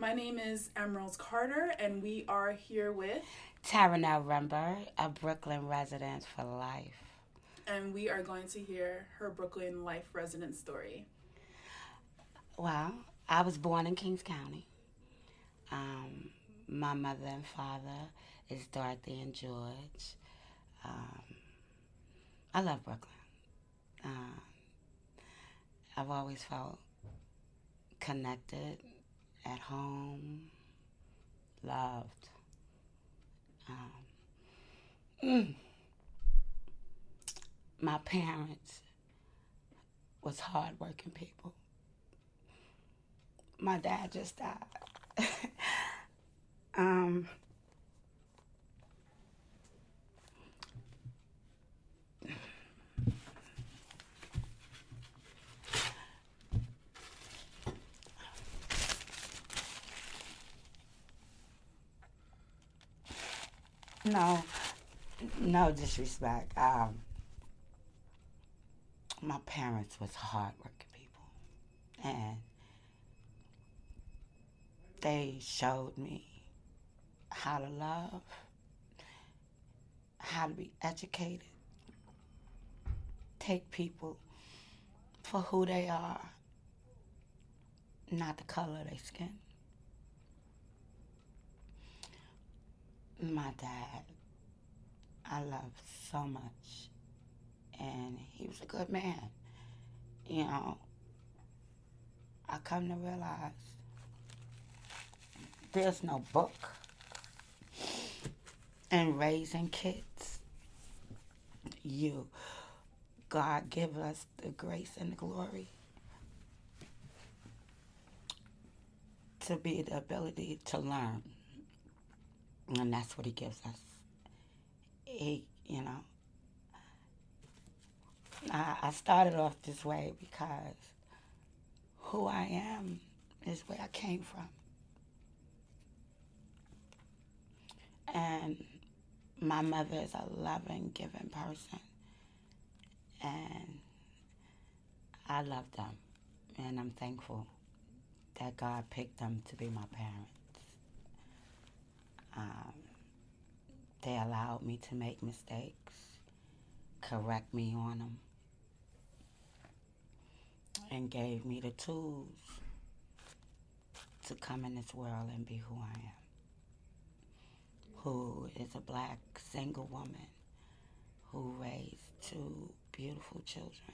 My name is Emerald Carter, and we are here with Taranel Rumber, a Brooklyn resident for life. And we are going to hear her Brooklyn life resident story. Well, I was born in Kings County. Um, my mother and father is Dorothy and George. Um, I love Brooklyn. Um, I've always felt connected, at home, loved. Um, mm. My parents was hardworking people. My dad just died. um, no, no disrespect. Um, my parents was hardworking people, and they showed me how to love, how to be educated, take people for who they are, not the color of their skin. My dad, I love so much. And he was a good man. You know, I come to realize there's no book in raising kids. You, God, give us the grace and the glory to be the ability to learn and that's what he gives us. He, you know, I, I started off this way because who I am is where I came from. And my mother is a loving, giving person. And I love them. And I'm thankful that God picked them to be my parents. Um, they allowed me to make mistakes, correct me on them, and gave me the tools to come in this world and be who I am. Who is a black single woman who raised two beautiful children.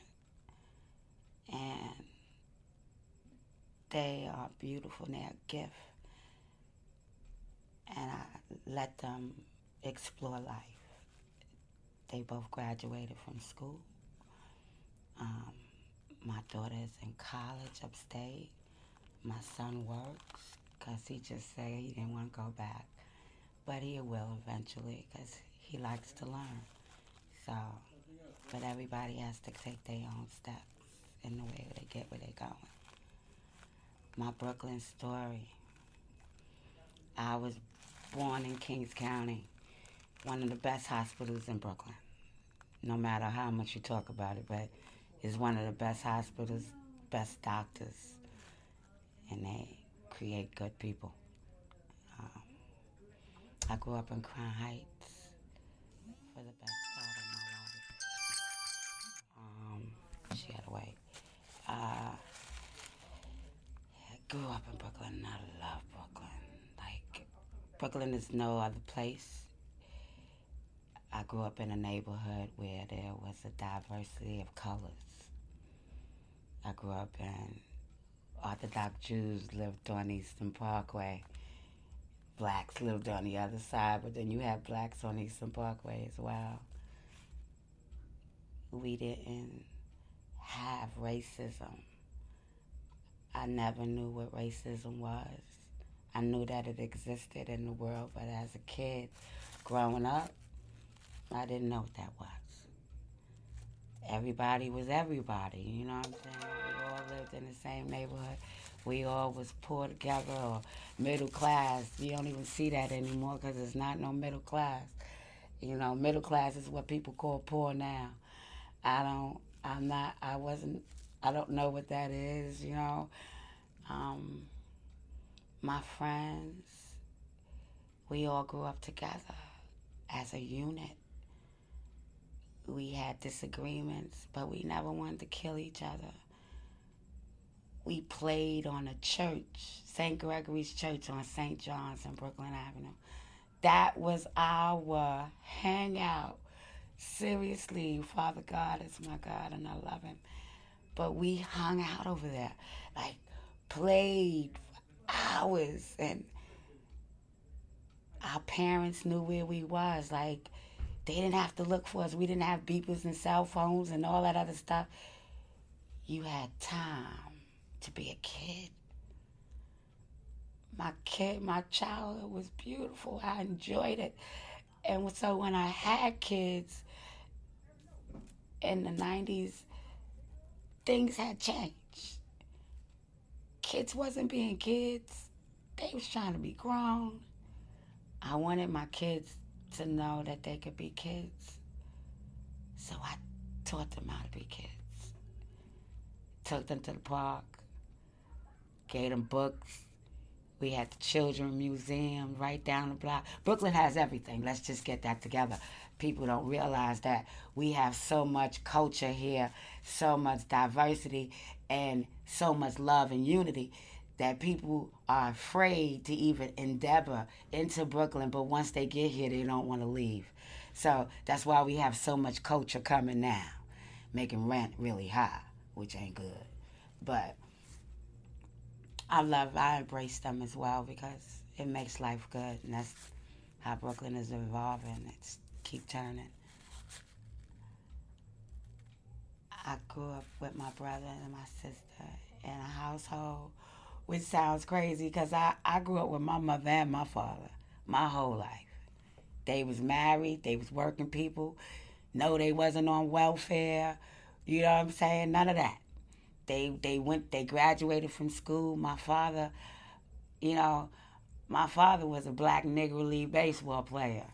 And they are beautiful they're a gift and I let them explore life. They both graduated from school. Um, my daughter is in college upstate. My son works because he just said he didn't want to go back. But he will eventually because he likes to learn. So, but everybody has to take their own steps in the way they get where they're going. My Brooklyn story. I was born in Kings County, one of the best hospitals in Brooklyn. No matter how much you talk about it, but it's one of the best hospitals, best doctors, and they create good people. Um, I grew up in Crown Heights for the best part of my life. Um, she had a way. Uh, I grew up in Brooklyn and I love Brooklyn. Like, Brooklyn is no other place. I grew up in a neighborhood where there was a diversity of colors. I grew up in Orthodox Jews lived on Eastern Parkway. Blacks lived on the other side, but then you have blacks on Eastern Parkway as well. We didn't have racism. I never knew what racism was. I knew that it existed in the world, but as a kid growing up, I didn't know what that was. Everybody was everybody, you know what I'm saying? We all lived in the same neighborhood. We all was poor together or middle class. You don't even see that anymore because it's not no middle class. You know, middle class is what people call poor now. I don't, I'm not, I wasn't, I don't know what that is, you know. Um, my friends, we all grew up together as a unit. We had disagreements, but we never wanted to kill each other. We played on a church, St. Gregory's Church on St. John's and Brooklyn Avenue. That was our hangout. Seriously, Father God is my God and I love him. But we hung out over there, like played for hours and our parents knew where we was. Like they didn't have to look for us. We didn't have beepers and cell phones and all that other stuff. You had time to be a kid. My kid, my childhood was beautiful. I enjoyed it. And so when I had kids in the 90s, things had changed. Kids wasn't being kids. They was trying to be grown. I wanted my kids to know that they could be kids. So I taught them how to be kids. Took them to the park, gave them books. We had the children museum right down the block. Brooklyn has everything. Let's just get that together. People don't realize that we have so much culture here, so much diversity, and so much love and unity that people are afraid to even endeavor into Brooklyn, but once they get here, they don't want to leave. So that's why we have so much culture coming now, making rent really high, which ain't good. But I love, I embrace them as well because it makes life good, and that's how Brooklyn is evolving. It's keep turning. I grew up with my brother and my sister in a household which sounds crazy because I, I grew up with my mother and my father my whole life. They was married, they was working people. No, they wasn't on welfare. You know what I'm saying? None of that. They they went they graduated from school. My father, you know, my father was a black Negro League baseball player.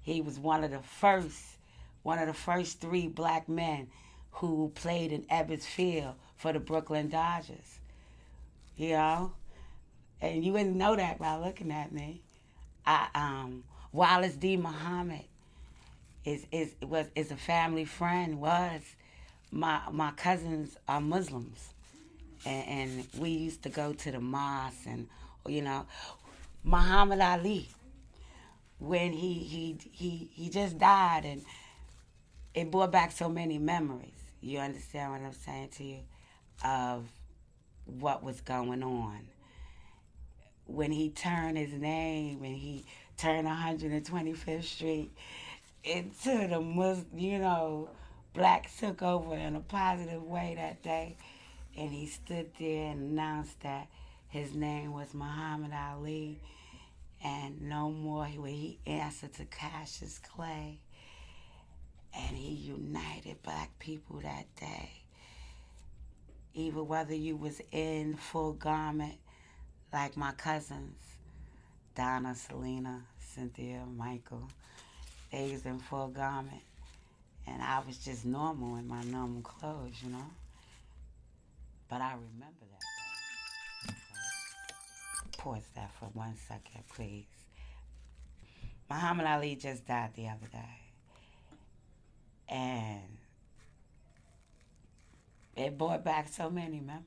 He was one of the first one of the first three black men who played in Ebbets Field for the Brooklyn Dodgers you know, and you wouldn't know that by looking at me. I um Wallace D. Muhammad is is was is a family friend. Was my my cousins are Muslims, and, and we used to go to the mosque and you know, Muhammad Ali. When he he he he just died and it brought back so many memories. You understand what I'm saying to you? Of what was going on. When he turned his name and he turned 125th Street into the Muslim, you know, blacks took over in a positive way that day. And he stood there and announced that his name was Muhammad Ali. And no more would he answer to Cassius Clay. And he united black people that day even whether you was in full garment like my cousins, Donna, Selena, Cynthia, Michael, they was in full garment. And I was just normal in my normal clothes, you know. But I remember that. Pause that for one second, please. Muhammad Ali just died the other day. And it brought back so many memories.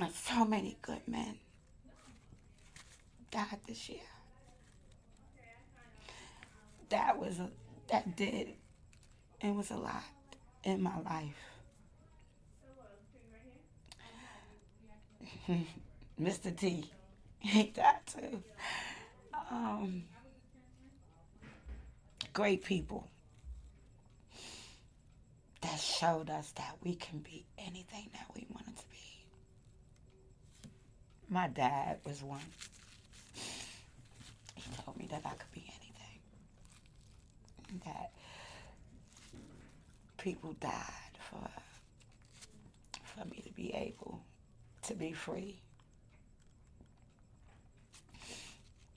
And so many good men died this year. That was a that did it was a lot in my life. Mr. T, he died too. Um, great people that showed us that we can be anything that we wanted to be. My dad was one. He told me that I could be anything. That people died for for me to be able to be free.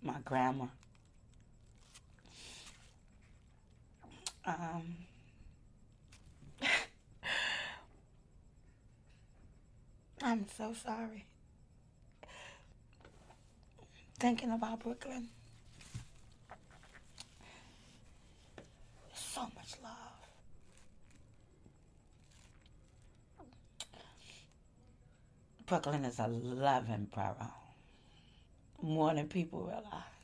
My grandma um, I'm so sorry. Thinking about Brooklyn. So much love. Brooklyn is a loving borough. More than people realize.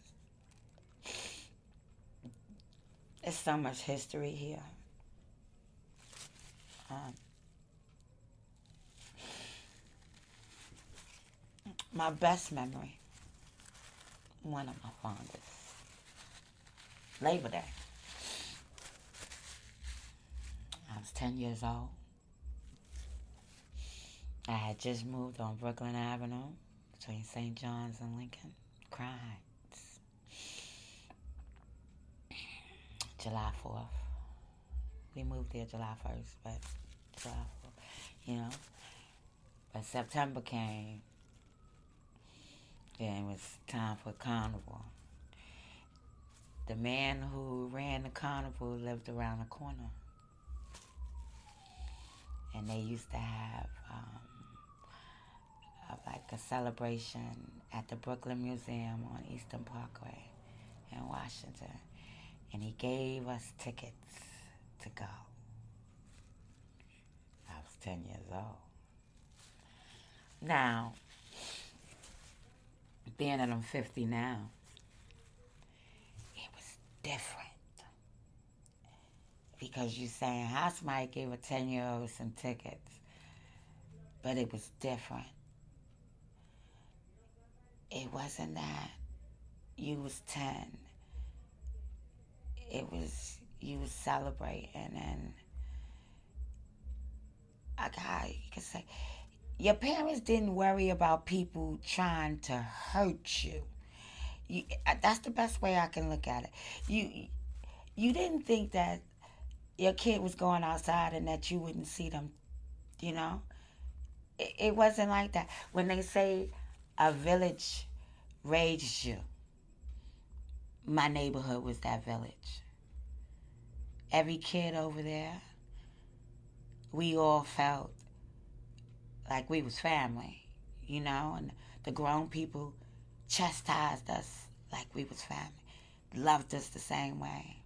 There's so much history here. Um, my best memory, one of my fondest, Labor Day. I was 10 years old. I had just moved on Brooklyn Avenue between St. John's and Lincoln. Cried. July 4th. We moved there July 1st, but July 4th, you know. But September came, and it was time for carnival. The man who ran the carnival lived around the corner. And they used to have um, like a celebration at the Brooklyn Museum on Eastern Parkway in Washington and he gave us tickets to go. I was 10 years old. Now, being that I'm 50 now, it was different. Because you're saying how somebody gave a 10 year old some tickets, but it was different. It wasn't that you was 10 it was you was celebrating and I got you could say your parents didn't worry about people trying to hurt you. you. Uh, that's the best way I can look at it. You you didn't think that your kid was going outside and that you wouldn't see them, you know? It, it wasn't like that. When they say a village raised you, my neighborhood was that village. Every kid over there, we all felt like we was family, you know, and the grown people chastised us like we was family, loved us the same way.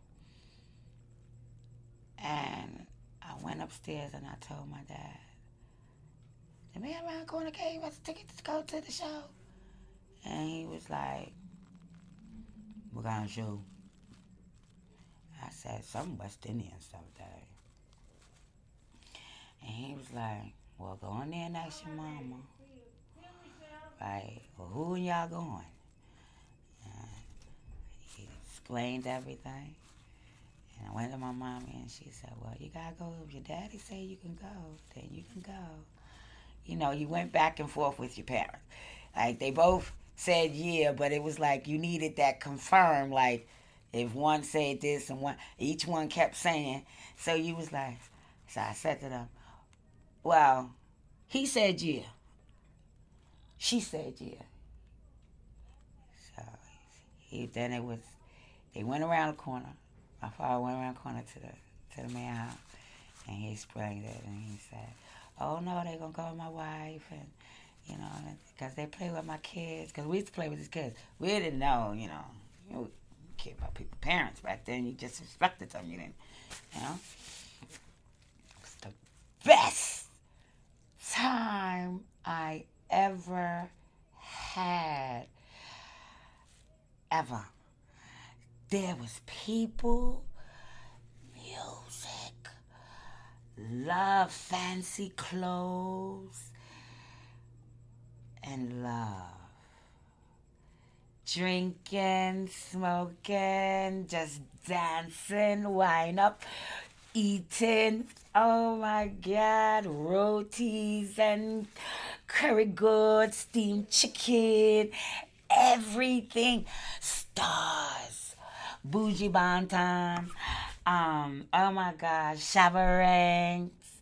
And I went upstairs and I told my dad, the man around the corner gave us tickets to go to the show. And he was like, show? I said, some West Indian stuff, Dad. And he was like, well, go in there and ask your mama. Right, well, who y'all going? And he explained everything. And I went to my mommy and she said, well, you gotta go. If your daddy say you can go, then you can go. You know, you went back and forth with your parents. Like, they both said yeah, but it was like you needed that confirm, like, if one said this and one, each one kept saying. So you was like, so I said to them, well, he said yeah. She said yeah. So he, then it was, they went around the corner. My father went around the corner to the to the man house, and he explained it, and he said, "Oh no, they're gonna call my wife, and you know, because they play with my kids. Because we used to play with these kids. We didn't know, you know, you know care about people's parents back then. You just respected them. You didn't, you know. It was the best time I ever had. Ever. There was people, music, love, fancy clothes, and love drinking, smoking, just dancing, wine up, eating. Oh my God, rotis and curry goods, steamed chicken, everything. Stars, Buju Banton. Um, oh my God, Shabba Ranks.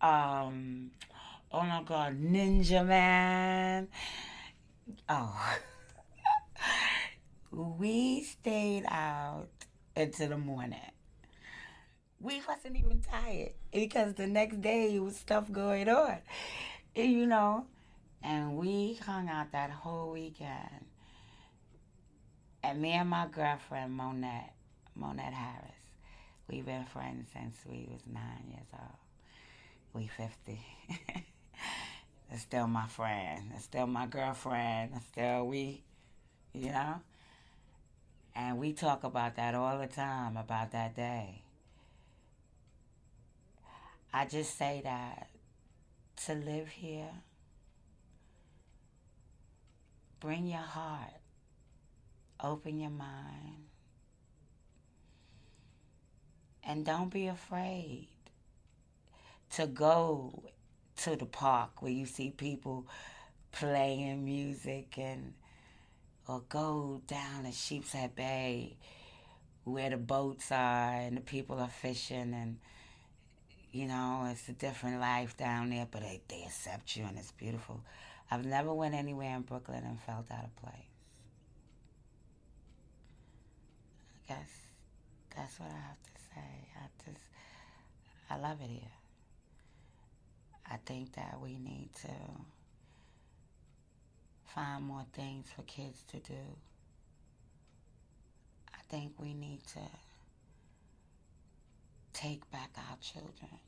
Um, Oh my God, Ninja Man. Oh. we stayed out until the morning. We wasn't even tired because the next day was stuff going on, you know. And we hung out that whole weekend. And me and my girlfriend, Monette, Monette Harris, we've been friends since we was nine years old. We 50. It's still my friend. It's still my girlfriend. It's still we, you know? And we talk about that all the time, about that day. I just say that to live here, bring your heart, open your mind, and don't be afraid to go to the park where you see people playing music and or go down to Sheepshead Bay where the boats are and the people are fishing and you know it's a different life down there but they, they accept you and it's beautiful. I've never went anywhere in brooklyn and felt out of place. I guess that's what i have to say. I just i love it here I think that we need to find more things for kids to do. I think we need to take back our children.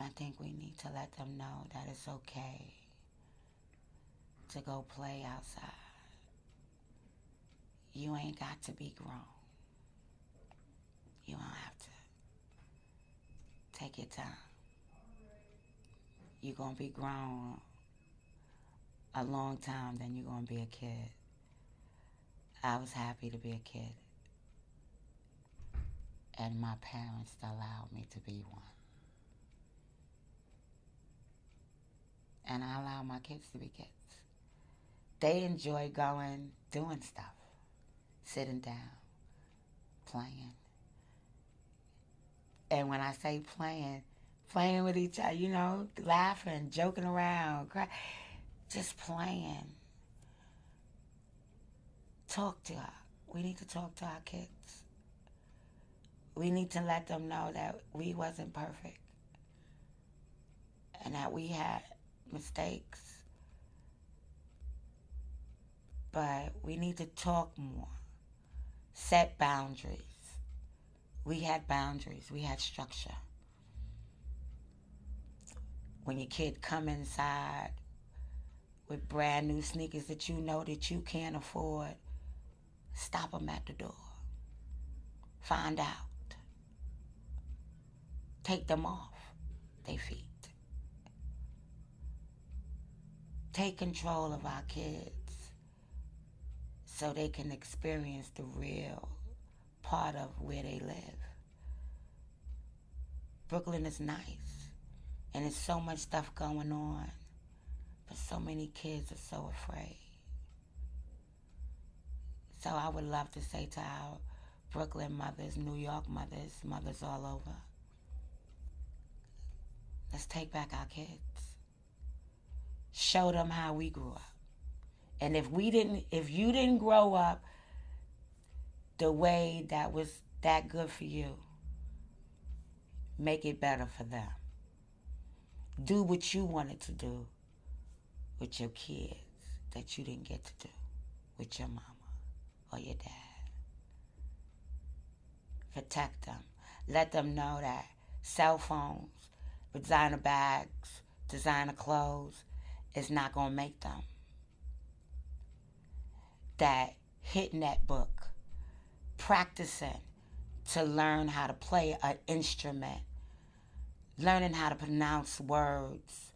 I think we need to let them know that it's okay to go play outside. You ain't got to be grown. You don't have to. Take your time. You're going to be grown a long time, then you're going to be a kid. I was happy to be a kid. And my parents allowed me to be one. And I allow my kids to be kids. They enjoy going, doing stuff, sitting down, playing and when I say playing, playing with each other, you know, laughing, joking around, just playing. Talk to her. We need to talk to our kids. We need to let them know that we wasn't perfect and that we had mistakes. But we need to talk more, set boundaries we had boundaries, we had structure. When your kid come inside with brand new sneakers that you know that you can't afford, stop them at the door. Find out. Take them off their feet. Take control of our kids so they can experience the real part of where they live. Brooklyn is nice, and there's so much stuff going on, but so many kids are so afraid. So I would love to say to our Brooklyn mothers, New York mothers, mothers all over, let's take back our kids. Show them how we grew up. And if we didn't, if you didn't grow up the way that was that good for you. Make it better for them. Do what you wanted to do with your kids that you didn't get to do with your mama or your dad. Protect them. Let them know that cell phones, designer bags, designer clothes is not going to make them. That hitting that book practicing to learn how to play an instrument, learning how to pronounce words,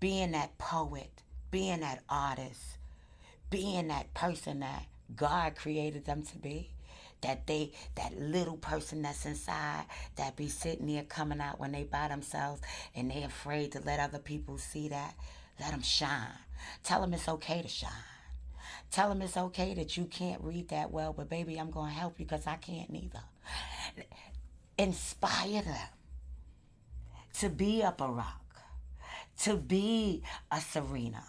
being that poet, being that artist, being that person that God created them to be. That they, that little person that's inside, that be sitting there coming out when they by themselves and they afraid to let other people see that. Let them shine. Tell them it's okay to shine. Tell them it's okay that you can't read that well, but baby, I'm going to help you because I can't neither. Inspire them to be a Barack, to be a Serena,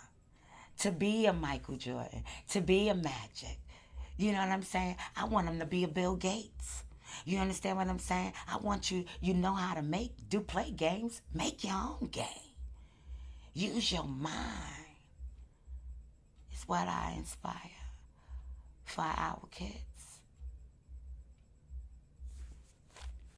to be a Michael Jordan, to be a Magic. You know what I'm saying? I want them to be a Bill Gates. You understand what I'm saying? I want you, you know how to make, do play games, make your own game. Use your mind. It's what I inspire for our kids.